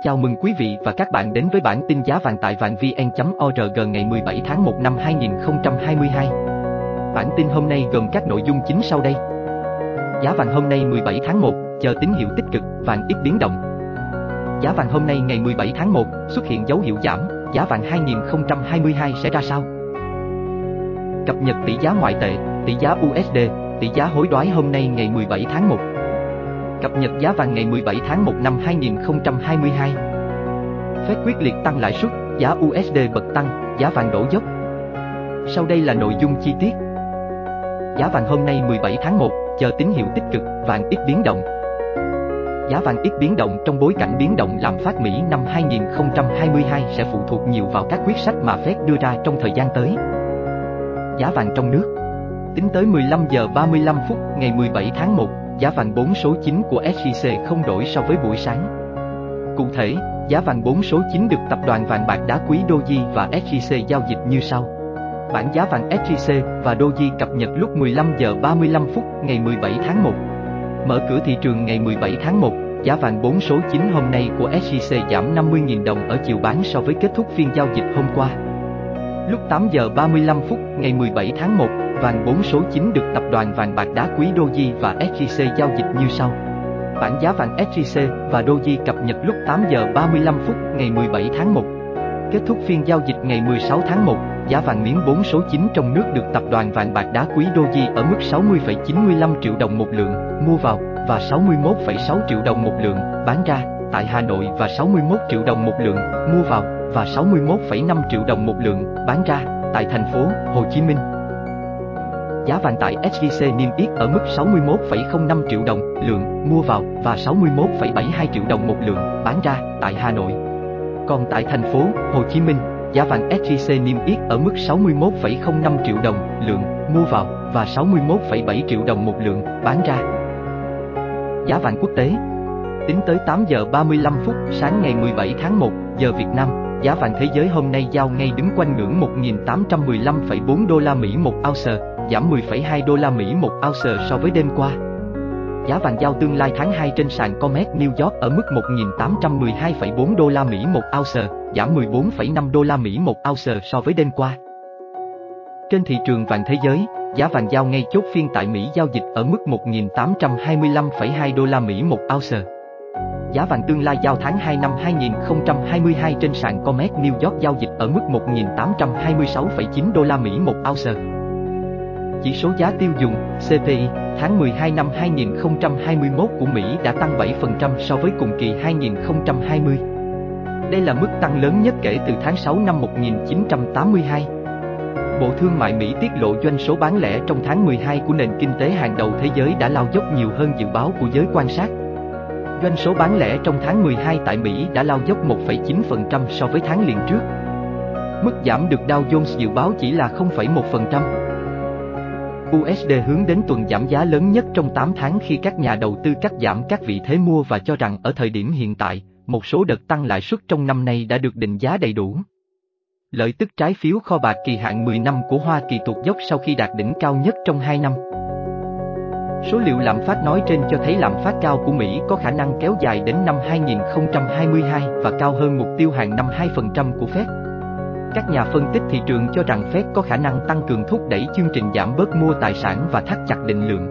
Chào mừng quý vị và các bạn đến với bản tin giá vàng tại vàng vn.org ngày 17 tháng 1 năm 2022. Bản tin hôm nay gồm các nội dung chính sau đây. Giá vàng hôm nay 17 tháng 1, chờ tín hiệu tích cực, vàng ít biến động. Giá vàng hôm nay ngày 17 tháng 1 xuất hiện dấu hiệu giảm, giá vàng 2022 sẽ ra sao? Cập nhật tỷ giá ngoại tệ, tỷ giá USD, tỷ giá hối đoái hôm nay ngày 17 tháng 1. Cập nhật giá vàng ngày 17 tháng 1 năm 2022. Fed quyết liệt tăng lãi suất, giá USD bật tăng, giá vàng đổ dốc. Sau đây là nội dung chi tiết. Giá vàng hôm nay 17 tháng 1, chờ tín hiệu tích cực, vàng ít biến động. Giá vàng ít biến động trong bối cảnh biến động làm phát Mỹ năm 2022 sẽ phụ thuộc nhiều vào các quyết sách mà Fed đưa ra trong thời gian tới. Giá vàng trong nước Tính tới 15 giờ 35 phút ngày 17 tháng 1, giá vàng 4 số 9 của SJC không đổi so với buổi sáng. Cụ thể, giá vàng 4 số 9 được tập đoàn vàng bạc đá quý Doji và SJC giao dịch như sau. Bản giá vàng SJC và Doji cập nhật lúc 15 giờ 35 phút ngày 17 tháng 1. Mở cửa thị trường ngày 17 tháng 1, giá vàng 4 số 9 hôm nay của SJC giảm 50.000 đồng ở chiều bán so với kết thúc phiên giao dịch hôm qua. Lúc 8 giờ 35 phút ngày 17 tháng 1, vàng 4 số 9 được tập đoàn vàng bạc đá quý Doji và SJC giao dịch như sau. Bản giá vàng SJC và Doji cập nhật lúc 8 giờ 35 phút ngày 17 tháng 1. Kết thúc phiên giao dịch ngày 16 tháng 1, giá vàng miếng 4 số 9 trong nước được tập đoàn vàng bạc đá quý Doji ở mức 60,95 triệu đồng một lượng mua vào và 61,6 triệu đồng một lượng bán ra tại Hà Nội và 61 triệu đồng một lượng mua vào và 61,5 triệu đồng một lượng bán ra tại thành phố Hồ Chí Minh. Giá vàng tại SJC niêm yết ở mức 61,05 triệu đồng lượng mua vào và 61,72 triệu đồng một lượng bán ra tại Hà Nội. Còn tại thành phố Hồ Chí Minh, giá vàng SJC niêm yết ở mức 61,05 triệu đồng lượng mua vào và 61,7 triệu đồng một lượng bán ra. Giá vàng quốc tế Tính tới 8 giờ 35 phút sáng ngày 17 tháng 1 giờ Việt Nam, giá vàng thế giới hôm nay giao ngay đứng quanh ngưỡng 1.815,4 đô la Mỹ một ounce, giảm 10,2 đô la Mỹ một ounce so với đêm qua. Giá vàng giao tương lai tháng 2 trên sàn COMEX New York ở mức 1.812,4 đô la Mỹ một ounce, giảm 14,5 đô la Mỹ một ounce so với đêm qua. Trên thị trường vàng thế giới, giá vàng giao ngay chốt phiên tại Mỹ giao dịch ở mức 1.825,2 đô la Mỹ một ounce. Giá vàng tương lai giao tháng 2 năm 2022 trên sàn COMEX New York giao dịch ở mức 1.826,9 đô la Mỹ một ounce. Chỉ số giá tiêu dùng CPI tháng 12 năm 2021 của Mỹ đã tăng 7% so với cùng kỳ 2020. Đây là mức tăng lớn nhất kể từ tháng 6 năm 1982. Bộ Thương mại Mỹ tiết lộ doanh số bán lẻ trong tháng 12 của nền kinh tế hàng đầu thế giới đã lao dốc nhiều hơn dự báo của giới quan sát. Doanh số bán lẻ trong tháng 12 tại Mỹ đã lao dốc 1,9% so với tháng liền trước. Mức giảm được Dow Jones dự báo chỉ là 0,1%. USD hướng đến tuần giảm giá lớn nhất trong 8 tháng khi các nhà đầu tư cắt giảm các vị thế mua và cho rằng ở thời điểm hiện tại, một số đợt tăng lãi suất trong năm nay đã được định giá đầy đủ. Lợi tức trái phiếu kho bạc kỳ hạn 10 năm của Hoa Kỳ tụt dốc sau khi đạt đỉnh cao nhất trong 2 năm. Số liệu lạm phát nói trên cho thấy lạm phát cao của Mỹ có khả năng kéo dài đến năm 2022 và cao hơn mục tiêu hàng năm 2% của Fed. Các nhà phân tích thị trường cho rằng Fed có khả năng tăng cường thúc đẩy chương trình giảm bớt mua tài sản và thắt chặt định lượng.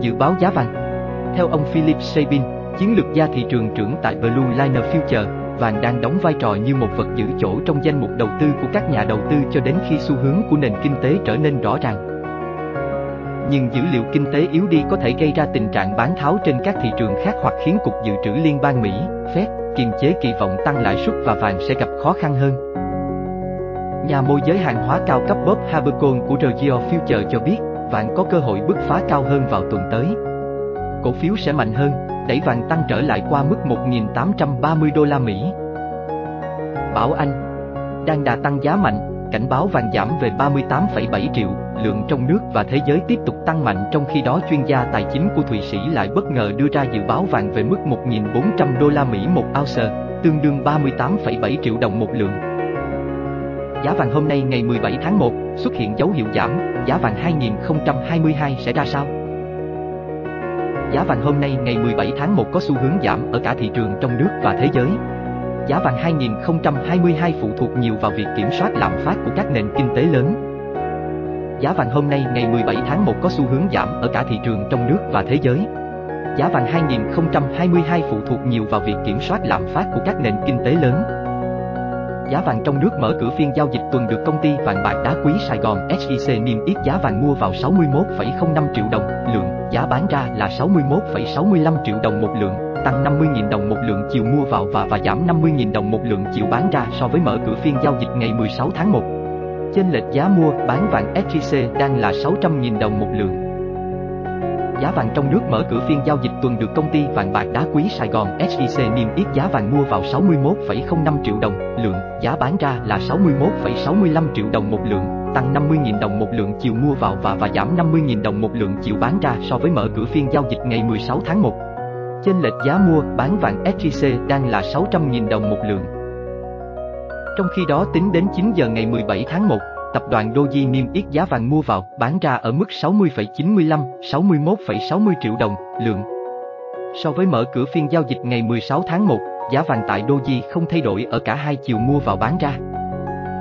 Dự báo giá vàng Theo ông Philip Sabin, chiến lược gia thị trường trưởng tại Blue Liner Future, vàng đang đóng vai trò như một vật giữ chỗ trong danh mục đầu tư của các nhà đầu tư cho đến khi xu hướng của nền kinh tế trở nên rõ ràng. Nhưng dữ liệu kinh tế yếu đi có thể gây ra tình trạng bán tháo trên các thị trường khác hoặc khiến Cục Dự trữ Liên bang Mỹ, Fed, kiềm chế kỳ vọng tăng lãi suất và vàng sẽ gặp khó khăn hơn. Nhà môi giới hàng hóa cao cấp Bob Habercon của Regio Future cho biết, vàng có cơ hội bứt phá cao hơn vào tuần tới. Cổ phiếu sẽ mạnh hơn, đẩy vàng tăng trở lại qua mức 1.830 đô la Mỹ. Bảo Anh đang đà tăng giá mạnh, cảnh báo vàng giảm về 38,7 triệu, lượng trong nước và thế giới tiếp tục tăng mạnh trong khi đó chuyên gia tài chính của Thụy Sĩ lại bất ngờ đưa ra dự báo vàng về mức 1.400 đô la Mỹ một ounce, tương đương 38,7 triệu đồng một lượng. Giá vàng hôm nay ngày 17 tháng 1 xuất hiện dấu hiệu giảm, giá vàng 2022 sẽ ra sao? Giá vàng hôm nay ngày 17 tháng 1 có xu hướng giảm ở cả thị trường trong nước và thế giới. Giá vàng 2022 phụ thuộc nhiều vào việc kiểm soát lạm phát của các nền kinh tế lớn. Giá vàng hôm nay ngày 17 tháng 1 có xu hướng giảm ở cả thị trường trong nước và thế giới. Giá vàng 2022 phụ thuộc nhiều vào việc kiểm soát lạm phát của các nền kinh tế lớn. Giá vàng trong nước mở cửa phiên giao dịch tuần được công ty vàng bạc đá quý Sài Gòn SJC niêm yết giá vàng mua vào 61,05 triệu đồng lượng, giá bán ra là 61,65 triệu đồng một lượng, tăng 50.000 đồng một lượng chiều mua vào và và giảm 50.000 đồng một lượng chiều bán ra so với mở cửa phiên giao dịch ngày 16 tháng 1. Chênh lệch giá mua bán vàng SJC đang là 600.000 đồng một lượng. Giá vàng trong nước mở cửa phiên giao dịch tuần được công ty vàng bạc đá quý Sài Gòn SJC niêm yết giá vàng mua vào 61,05 triệu đồng lượng, giá bán ra là 61,65 triệu đồng một lượng, tăng 50.000 đồng một lượng chiều mua vào và và giảm 50.000 đồng một lượng chiều bán ra so với mở cửa phiên giao dịch ngày 16 tháng 1. Chênh lệch giá mua bán vàng SJC đang là 600.000 đồng một lượng. Trong khi đó tính đến 9 giờ ngày 17 tháng 1, tập đoàn Doji niêm yết giá vàng mua vào, bán ra ở mức 60,95, 61,60 triệu đồng lượng. So với mở cửa phiên giao dịch ngày 16 tháng 1, giá vàng tại Doji không thay đổi ở cả hai chiều mua vào bán ra.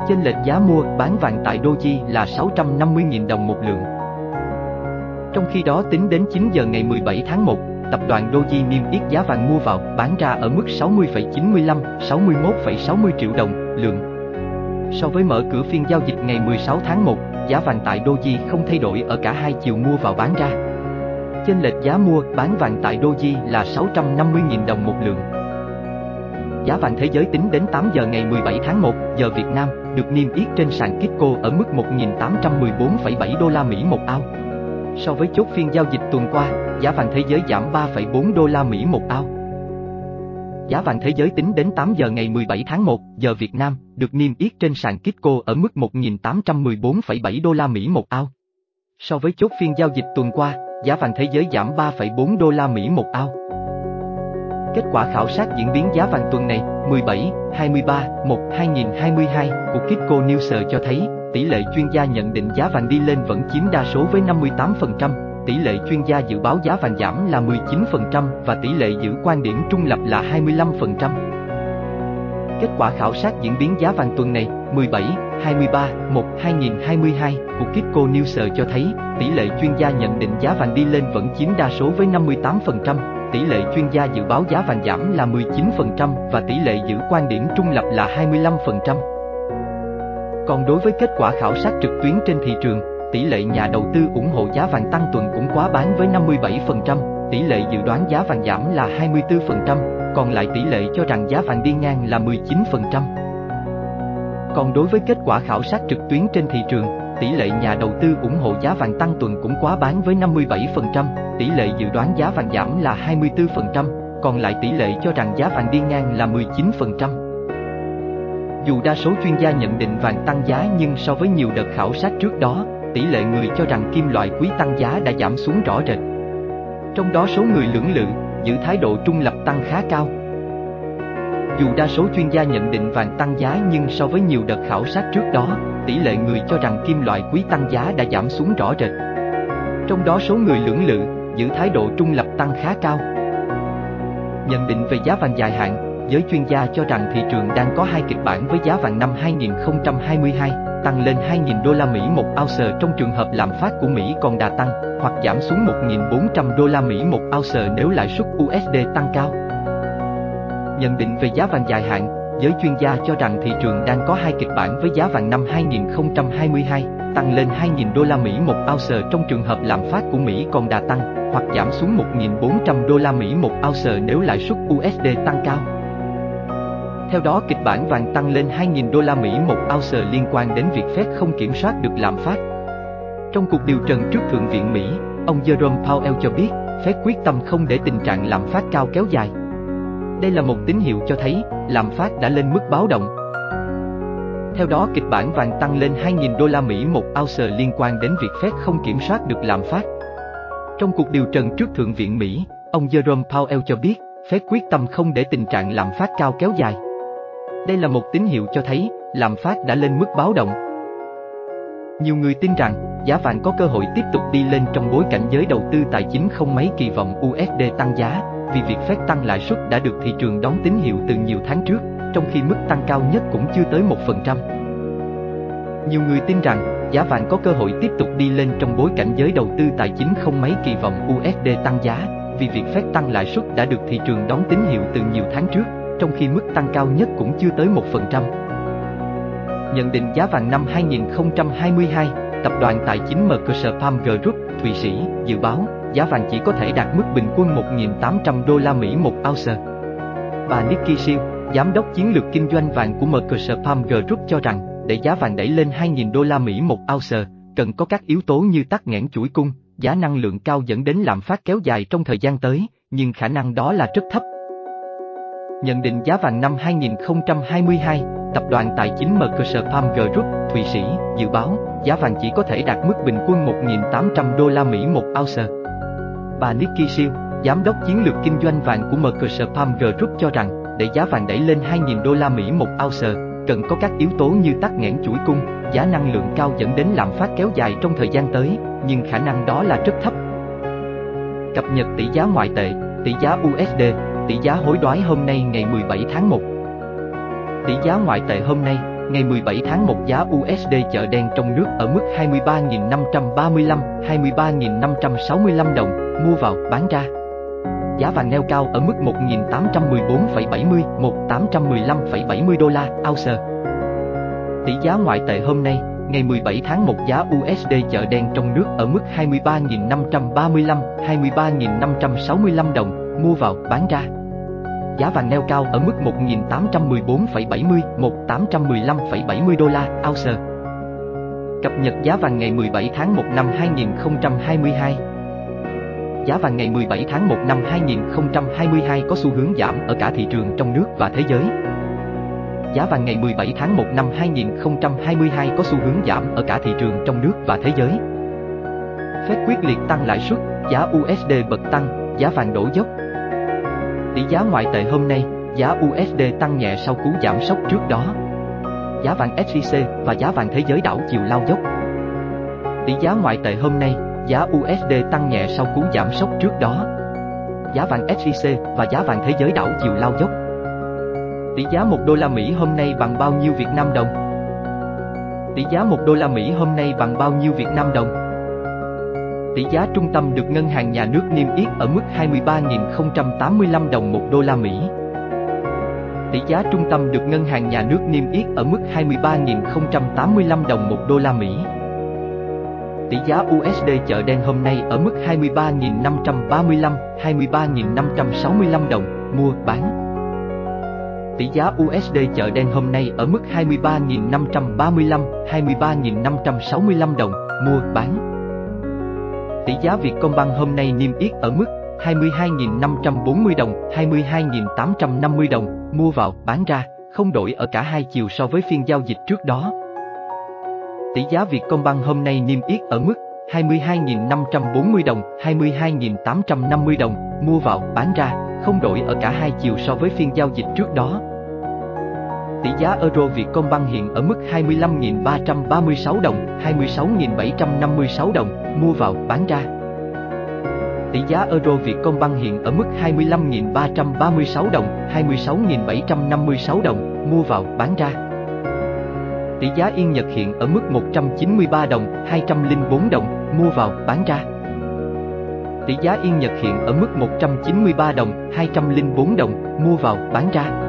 Chênh lệch giá mua bán vàng tại Doji là 650.000 đồng một lượng. Trong khi đó tính đến 9 giờ ngày 17 tháng 1, tập đoàn Doji niêm yết giá vàng mua vào, bán ra ở mức 60,95, 61,60 triệu đồng lượng. So với mở cửa phiên giao dịch ngày 16 tháng 1, giá vàng tại Doji không thay đổi ở cả hai chiều mua vào bán ra. Chênh lệch giá mua bán vàng tại Doji là 650.000 đồng một lượng. Giá vàng thế giới tính đến 8 giờ ngày 17 tháng 1 giờ Việt Nam được niêm yết trên sàn Kitco ở mức 1.814,7 đô la Mỹ một ao. So với chốt phiên giao dịch tuần qua, giá vàng thế giới giảm 3,4 đô la Mỹ một ao. Giá vàng thế giới tính đến 8 giờ ngày 17 tháng 1 giờ Việt Nam được niêm yết trên sàn Kitco ở mức 1.814,7 đô la Mỹ một ao. So với chốt phiên giao dịch tuần qua, giá vàng thế giới giảm 3,4 đô la Mỹ một ao. Kết quả khảo sát diễn biến giá vàng tuần này 17, 23, 1, 2022 của Kitco News cho thấy tỷ lệ chuyên gia nhận định giá vàng đi lên vẫn chiếm đa số với 58%, tỷ lệ chuyên gia dự báo giá vàng giảm là 19% và tỷ lệ giữ quan điểm trung lập là 25%. Kết quả khảo sát diễn biến giá vàng tuần này 17, 23, 1, 2022 của Kitco News cho thấy tỷ lệ chuyên gia nhận định giá vàng đi lên vẫn chiếm đa số với 58%, tỷ lệ chuyên gia dự báo giá vàng giảm là 19% và tỷ lệ giữ quan điểm trung lập là 25%. Còn đối với kết quả khảo sát trực tuyến trên thị trường, tỷ lệ nhà đầu tư ủng hộ giá vàng tăng tuần cũng quá bán với 57%, tỷ lệ dự đoán giá vàng giảm là 24%, còn lại tỷ lệ cho rằng giá vàng đi ngang là 19%. Còn đối với kết quả khảo sát trực tuyến trên thị trường, tỷ lệ nhà đầu tư ủng hộ giá vàng tăng tuần cũng quá bán với 57%, tỷ lệ dự đoán giá vàng giảm là 24%, còn lại tỷ lệ cho rằng giá vàng đi ngang là 19%. Dù đa số chuyên gia nhận định vàng tăng giá nhưng so với nhiều đợt khảo sát trước đó, tỷ lệ người cho rằng kim loại quý tăng giá đã giảm xuống rõ rệt. Trong đó số người lưỡng lự, giữ thái độ trung lập tăng khá cao. Dù đa số chuyên gia nhận định vàng tăng giá nhưng so với nhiều đợt khảo sát trước đó, tỷ lệ người cho rằng kim loại quý tăng giá đã giảm xuống rõ rệt. Trong đó số người lưỡng lự, giữ thái độ trung lập tăng khá cao. Nhận định về giá vàng dài hạn, giới chuyên gia cho rằng thị trường đang có hai kịch bản với giá vàng năm 2022, tăng lên 2.000 đô la Mỹ một ounce trong trường hợp lạm phát của Mỹ còn đà tăng, hoặc giảm xuống 1.400 đô la Mỹ một ounce nếu lãi suất USD tăng cao. Nhận định về giá vàng dài hạn, giới chuyên gia cho rằng thị trường đang có hai kịch bản với giá vàng năm 2022, tăng lên 2.000 đô la Mỹ một ounce trong trường hợp lạm phát của Mỹ còn đà tăng, hoặc giảm xuống 1.400 đô la Mỹ một ounce nếu lãi suất USD tăng cao. Theo đó kịch bản vàng tăng lên 2.000 đô la Mỹ một ounce liên quan đến việc Fed không kiểm soát được lạm phát. Trong cuộc điều trần trước Thượng viện Mỹ, ông Jerome Powell cho biết, Fed quyết tâm không để tình trạng lạm phát cao kéo dài. Đây là một tín hiệu cho thấy, lạm phát đã lên mức báo động. Theo đó kịch bản vàng tăng lên 2.000 đô la Mỹ một ounce liên quan đến việc Fed không kiểm soát được lạm phát. Trong cuộc điều trần trước Thượng viện Mỹ, ông Jerome Powell cho biết, Fed quyết tâm không để tình trạng lạm phát cao kéo dài. Đây là một tín hiệu cho thấy, lạm phát đã lên mức báo động. Nhiều người tin rằng giá vàng có cơ hội tiếp tục đi lên trong bối cảnh giới đầu tư tài chính không mấy kỳ vọng USD tăng giá, vì việc phép tăng lãi suất đã được thị trường đón tín hiệu từ nhiều tháng trước, trong khi mức tăng cao nhất cũng chưa tới 1%. Nhiều người tin rằng giá vàng có cơ hội tiếp tục đi lên trong bối cảnh giới đầu tư tài chính không mấy kỳ vọng USD tăng giá, vì việc phép tăng lãi suất đã được thị trường đón tín hiệu từ nhiều tháng trước, trong khi mức tăng cao nhất cũng chưa tới 1%. Nhận định giá vàng năm 2022, tập đoàn tài chính Mercer Palm Group, Thụy Sĩ, dự báo giá vàng chỉ có thể đạt mức bình quân 1.800 đô la Mỹ một ounce. Bà Nikki Siêu, giám đốc chiến lược kinh doanh vàng của Mercer Palm Group cho rằng, để giá vàng đẩy lên 2.000 đô la Mỹ một ounce, cần có các yếu tố như tắc nghẽn chuỗi cung, giá năng lượng cao dẫn đến lạm phát kéo dài trong thời gian tới, nhưng khả năng đó là rất thấp. Nhận định giá vàng năm 2022, tập đoàn tài chính Mercer Palm Group, Thụy Sĩ, dự báo giá vàng chỉ có thể đạt mức bình quân 1.800 đô la Mỹ một ounce. Bà Nikki Siêu, giám đốc chiến lược kinh doanh vàng của Mercer Palm Group cho rằng, để giá vàng đẩy lên 2.000 đô la Mỹ một ounce, cần có các yếu tố như tắc nghẽn chuỗi cung, giá năng lượng cao dẫn đến lạm phát kéo dài trong thời gian tới, nhưng khả năng đó là rất thấp. Cập nhật tỷ giá ngoại tệ, tỷ giá USD, tỷ giá hối đoái hôm nay ngày 17 tháng 1. Tỷ giá ngoại tệ hôm nay, ngày 17 tháng 1 giá USD chợ đen trong nước ở mức 23.535, 23.565 đồng, mua vào, bán ra. Giá vàng neo cao ở mức 1.814,70, 1.815,70 đô la, ounce. Tỷ giá ngoại tệ hôm nay, ngày 17 tháng 1 giá USD chợ đen trong nước ở mức 23.535, 23.565 đồng, mua vào, bán ra. Giá vàng neo cao ở mức 1.814,70, 1.815,70 đô la, ounce. Cập nhật giá vàng ngày 17 tháng 1 năm 2022 Giá vàng ngày 17 tháng 1 năm 2022 có xu hướng giảm ở cả thị trường trong nước và thế giới. Giá vàng ngày 17 tháng 1 năm 2022 có xu hướng giảm ở cả thị trường trong nước và thế giới. Fed quyết liệt tăng lãi suất, giá USD bật tăng, giá vàng đổ dốc. Tỷ giá ngoại tệ hôm nay, giá USD tăng nhẹ sau cú giảm sốc trước đó. Giá vàng SJC và giá vàng thế giới đảo chiều lao dốc. Tỷ giá ngoại tệ hôm nay, giá USD tăng nhẹ sau cú giảm sốc trước đó. Giá vàng SJC và giá vàng thế giới đảo chiều lao dốc. Tỷ giá 1 đô la Mỹ hôm nay bằng bao nhiêu Việt Nam đồng? Tỷ giá 1 đô la Mỹ hôm nay bằng bao nhiêu Việt Nam đồng? Tỷ giá trung tâm được ngân hàng nhà nước niêm yết ở mức 23.085 đồng 1 đô la Mỹ. Tỷ giá trung tâm được ngân hàng nhà nước niêm yết ở mức 23.085 đồng 1 đô la Mỹ. Tỷ giá USD chợ đen hôm nay ở mức 23.535, 23.565 đồng, mua, bán. Tỷ giá USD chợ đen hôm nay ở mức 23.535, 23.565 đồng, mua, bán. Tỷ giá Vietcombank hôm nay niêm yết ở mức 22.540 đồng, 22.850 đồng, mua vào, bán ra, không đổi ở cả hai chiều so với phiên giao dịch trước đó. Tỷ giá Vietcombank hôm nay niêm yết ở mức 22.540 đồng, 22.850 đồng, mua vào, bán ra, không đổi ở cả hai chiều so với phiên giao dịch trước đó. Tỷ giá euro Vietcombank hiện ở mức 25.336 đồng, 26.756 đồng, mua vào, bán ra. Tỷ giá euro Vietcombank hiện ở mức 25.336 đồng, 26.756 đồng, mua vào, bán ra. Tỷ giá Yên Nhật hiện ở mức 193 đồng, 204 đồng, mua vào, bán ra. Tỷ giá Yên Nhật hiện ở mức 193 đồng, 204 đồng, mua vào, bán ra.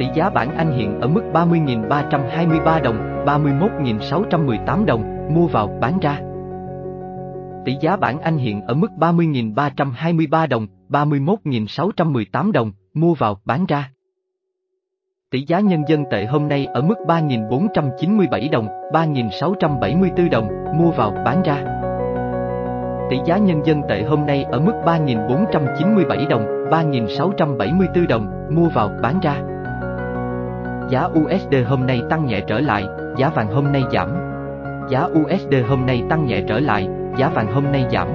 Tỷ giá bảng Anh hiện ở mức 30.323 đồng, 31.618 đồng, mua vào, bán ra. Tỷ giá bảng Anh hiện ở mức 30.323 đồng, 31.618 đồng, mua vào, bán ra. Tỷ giá nhân dân tệ hôm nay ở mức 3.497 đồng, 3.674 đồng, mua vào, bán ra. Tỷ giá nhân dân tệ hôm nay ở mức 3.497 đồng, 3.674 đồng, mua vào, bán ra. Giá USD hôm nay tăng nhẹ trở lại, giá vàng hôm nay giảm. Giá USD hôm nay tăng nhẹ trở lại, giá vàng hôm nay giảm.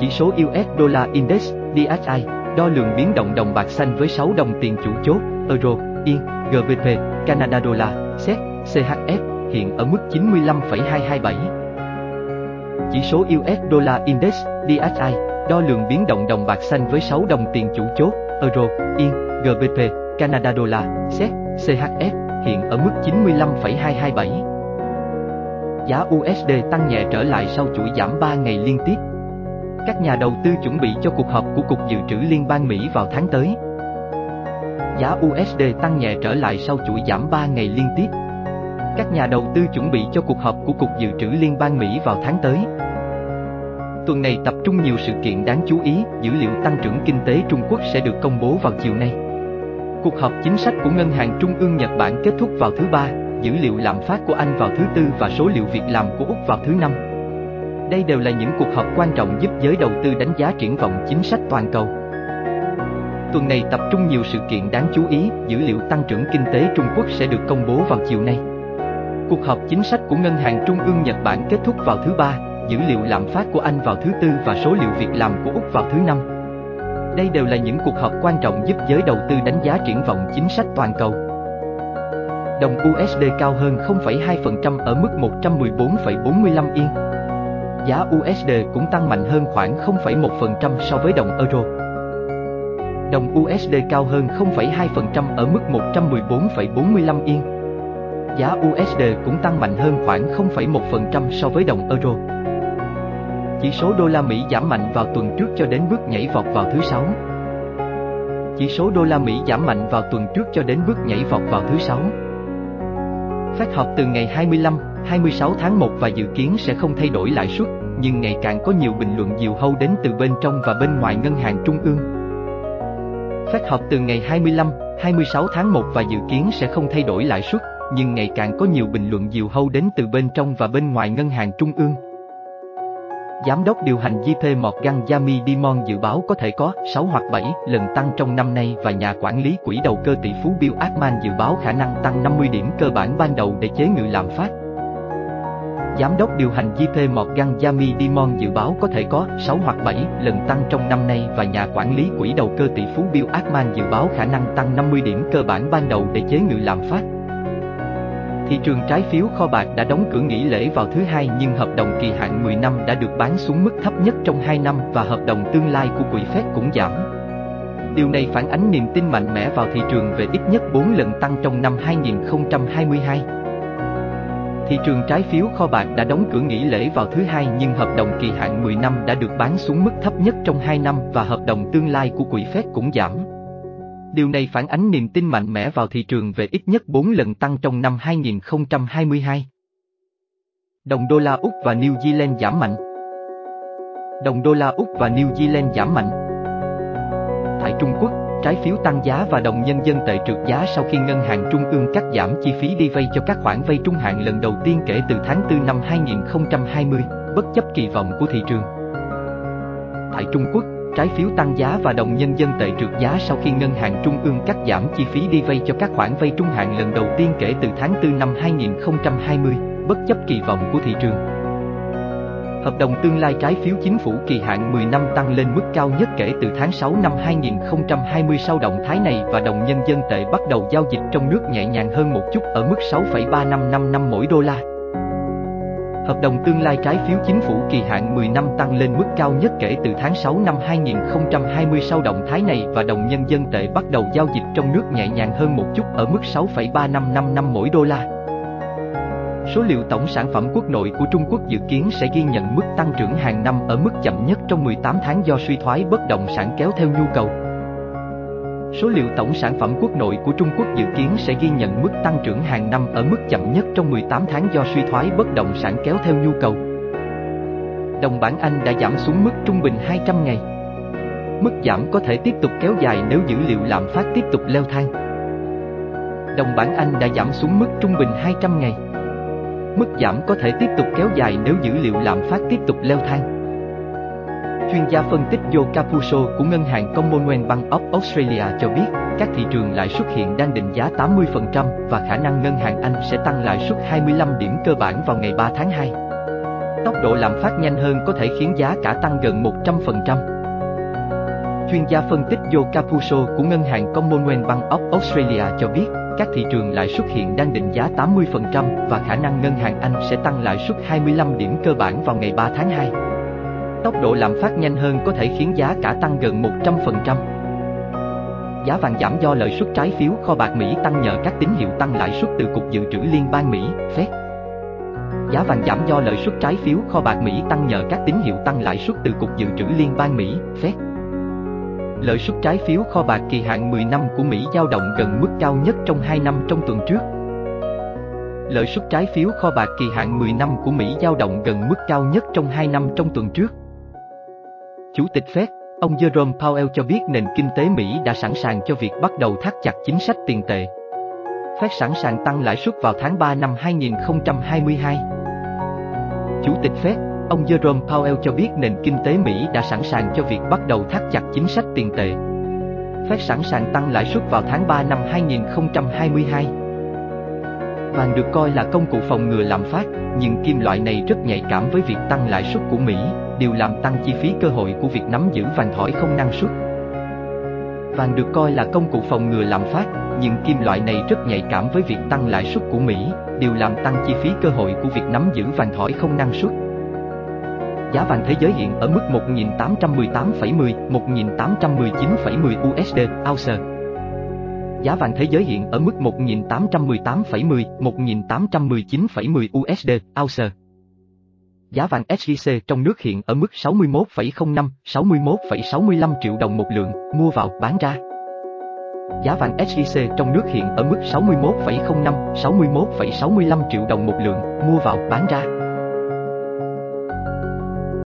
Chỉ số US Dollar Index, DXY, đo lường biến động đồng bạc xanh với 6 đồng tiền chủ chốt, Euro, Yên, GBP, Canada Dollar, SEC, CHF, hiện ở mức 95,227. Chỉ số US Dollar Index DXY đo lường biến động đồng bạc xanh với 6 đồng tiền chủ chốt Euro, Yên, GBP, Canada Dollar, SEC, CHF hiện ở mức 95,227. Giá USD tăng nhẹ trở lại sau chuỗi giảm 3 ngày liên tiếp. Các nhà đầu tư chuẩn bị cho cuộc họp của Cục Dự trữ Liên bang Mỹ vào tháng tới. Giá USD tăng nhẹ trở lại sau chuỗi giảm 3 ngày liên tiếp. Các nhà đầu tư chuẩn bị cho cuộc họp của Cục Dự trữ Liên bang Mỹ vào tháng tới. Tuần này tập trung nhiều sự kiện đáng chú ý, dữ liệu tăng trưởng kinh tế Trung Quốc sẽ được công bố vào chiều nay. Cuộc họp chính sách của Ngân hàng Trung ương Nhật Bản kết thúc vào thứ ba, dữ liệu lạm phát của Anh vào thứ tư và số liệu việc làm của Úc vào thứ năm. Đây đều là những cuộc họp quan trọng giúp giới đầu tư đánh giá triển vọng chính sách toàn cầu. Tuần này tập trung nhiều sự kiện đáng chú ý, dữ liệu tăng trưởng kinh tế Trung Quốc sẽ được công bố vào chiều nay. Cuộc họp chính sách của Ngân hàng Trung ương Nhật Bản kết thúc vào thứ ba, dữ liệu lạm phát của Anh vào thứ tư và số liệu việc làm của Úc vào thứ năm. Đây đều là những cuộc họp quan trọng giúp giới đầu tư đánh giá triển vọng chính sách toàn cầu. Đồng USD cao hơn 0,2% ở mức 114,45 yên. Giá USD cũng tăng mạnh hơn khoảng 0,1% so với đồng euro. Đồng USD cao hơn 0,2% ở mức 114,45 yên. Giá USD cũng tăng mạnh hơn khoảng 0,1% so với đồng euro. Chỉ số đô la Mỹ giảm mạnh vào tuần trước cho đến bước nhảy vọt vào thứ sáu. Chỉ số đô la Mỹ giảm mạnh vào tuần trước cho đến bước nhảy vọt vào thứ sáu. Phát họp từ ngày 25, 26 tháng 1 và dự kiến sẽ không thay đổi lãi suất, nhưng ngày càng có nhiều bình luận diều hâu đến từ bên trong và bên ngoài ngân hàng trung ương. Phát họp từ ngày 25, 26 tháng 1 và dự kiến sẽ không thay đổi lãi suất, nhưng ngày càng có nhiều bình luận diều hâu đến từ bên trong và bên ngoài ngân hàng trung ương. Giám đốc điều hành JP Morgan Jamie Dimon dự báo có thể có 6 hoặc 7 lần tăng trong năm nay và nhà quản lý quỹ đầu cơ tỷ phú Bill Ackman dự báo khả năng tăng 50 điểm cơ bản ban đầu để chế ngự lạm phát. Giám đốc điều hành JP Morgan Jamie Dimon dự báo có thể có 6 hoặc 7 lần tăng trong năm nay và nhà quản lý quỹ đầu cơ tỷ phú Bill Ackman dự báo khả năng tăng 50 điểm cơ bản ban đầu để chế ngự lạm phát. Thị trường trái phiếu kho bạc đã đóng cửa nghỉ lễ vào thứ hai nhưng hợp đồng kỳ hạn 10 năm đã được bán xuống mức thấp nhất trong 2 năm và hợp đồng tương lai của quỹ Fed cũng giảm. Điều này phản ánh niềm tin mạnh mẽ vào thị trường về ít nhất 4 lần tăng trong năm 2022. Thị trường trái phiếu kho bạc đã đóng cửa nghỉ lễ vào thứ hai nhưng hợp đồng kỳ hạn 10 năm đã được bán xuống mức thấp nhất trong 2 năm và hợp đồng tương lai của quỹ Fed cũng giảm. Điều này phản ánh niềm tin mạnh mẽ vào thị trường về ít nhất 4 lần tăng trong năm 2022. Đồng đô la Úc và New Zealand giảm mạnh. Đồng đô la Úc và New Zealand giảm mạnh. Tại Trung Quốc, trái phiếu tăng giá và đồng nhân dân tệ trượt giá sau khi ngân hàng trung ương cắt giảm chi phí đi vay cho các khoản vay trung hạn lần đầu tiên kể từ tháng 4 năm 2020, bất chấp kỳ vọng của thị trường. Tại Trung Quốc, trái phiếu tăng giá và đồng nhân dân tệ trượt giá sau khi ngân hàng trung ương cắt giảm chi phí đi vay cho các khoản vay trung hạn lần đầu tiên kể từ tháng 4 năm 2020, bất chấp kỳ vọng của thị trường. Hợp đồng tương lai trái phiếu chính phủ kỳ hạn 10 năm tăng lên mức cao nhất kể từ tháng 6 năm 2020 sau động thái này và đồng nhân dân tệ bắt đầu giao dịch trong nước nhẹ nhàng hơn một chút ở mức 6,3555 năm mỗi đô la. Hợp đồng tương lai trái phiếu chính phủ kỳ hạn 10 năm tăng lên mức cao nhất kể từ tháng 6 năm 2020 sau động thái này và đồng nhân dân tệ bắt đầu giao dịch trong nước nhẹ nhàng hơn một chút ở mức 6,3555 mỗi đô la. Số liệu tổng sản phẩm quốc nội của Trung Quốc dự kiến sẽ ghi nhận mức tăng trưởng hàng năm ở mức chậm nhất trong 18 tháng do suy thoái bất động sản kéo theo nhu cầu. Số liệu tổng sản phẩm quốc nội của Trung Quốc dự kiến sẽ ghi nhận mức tăng trưởng hàng năm ở mức chậm nhất trong 18 tháng do suy thoái bất động sản kéo theo nhu cầu. Đồng bảng Anh đã giảm xuống mức trung bình 200 ngày. Mức giảm có thể tiếp tục kéo dài nếu dữ liệu lạm phát tiếp tục leo thang. Đồng bảng Anh đã giảm xuống mức trung bình 200 ngày. Mức giảm có thể tiếp tục kéo dài nếu dữ liệu lạm phát tiếp tục leo thang. Chuyên gia phân tích Joe Capuzzo của Ngân hàng Commonwealth Bank of Australia cho biết, các thị trường lãi suất hiện đang định giá 80% và khả năng ngân hàng Anh sẽ tăng lãi suất 25 điểm cơ bản vào ngày 3 tháng 2. Tốc độ lạm phát nhanh hơn có thể khiến giá cả tăng gần 100%. Chuyên gia phân tích Joe Capuzzo của Ngân hàng Commonwealth Bank of Australia cho biết, các thị trường lãi suất hiện đang định giá 80% và khả năng ngân hàng Anh sẽ tăng lãi suất 25 điểm cơ bản vào ngày 3 tháng 2. Tốc độ lạm phát nhanh hơn có thể khiến giá cả tăng gần 100%. Giá vàng giảm do lợi suất trái phiếu kho bạc Mỹ tăng nhờ các tín hiệu tăng lãi suất từ Cục Dự trữ Liên bang Mỹ, Fed. Giá vàng giảm do lợi suất trái phiếu kho bạc Mỹ tăng nhờ các tín hiệu tăng lãi suất từ Cục Dự trữ Liên bang Mỹ, Fed. Lợi suất trái phiếu kho bạc kỳ hạn 10 năm của Mỹ dao động gần mức cao nhất trong 2 năm trong tuần trước. Lợi suất trái phiếu kho bạc kỳ hạn 10 năm của Mỹ dao động gần mức cao nhất trong 2 năm trong tuần trước. Chủ tịch Fed, ông Jerome Powell cho biết nền kinh tế Mỹ đã sẵn sàng cho việc bắt đầu thắt chặt chính sách tiền tệ. Fed sẵn sàng tăng lãi suất vào tháng 3 năm 2022. Chủ tịch Fed, ông Jerome Powell cho biết nền kinh tế Mỹ đã sẵn sàng cho việc bắt đầu thắt chặt chính sách tiền tệ. Fed sẵn sàng tăng lãi suất vào tháng 3 năm 2022. Vàng được coi là công cụ phòng ngừa lạm phát, nhưng kim loại này rất nhạy cảm với việc tăng lãi suất của Mỹ, điều làm tăng chi phí cơ hội của việc nắm giữ vàng thỏi không năng suất. Vàng được coi là công cụ phòng ngừa lạm phát, nhưng kim loại này rất nhạy cảm với việc tăng lãi suất của Mỹ, điều làm tăng chi phí cơ hội của việc nắm giữ vàng thỏi không năng suất. Giá vàng thế giới hiện ở mức 1.818,10, 1.819,10 USD ounce. Giá vàng thế giới hiện ở mức 1.818,10, 1.819,10 USD ounce. Giá vàng SJC trong nước hiện ở mức 61,05, 61,65 triệu đồng một lượng, mua vào, bán ra. Giá vàng SJC trong nước hiện ở mức 61,05, 61,65 triệu đồng một lượng, mua vào, bán ra.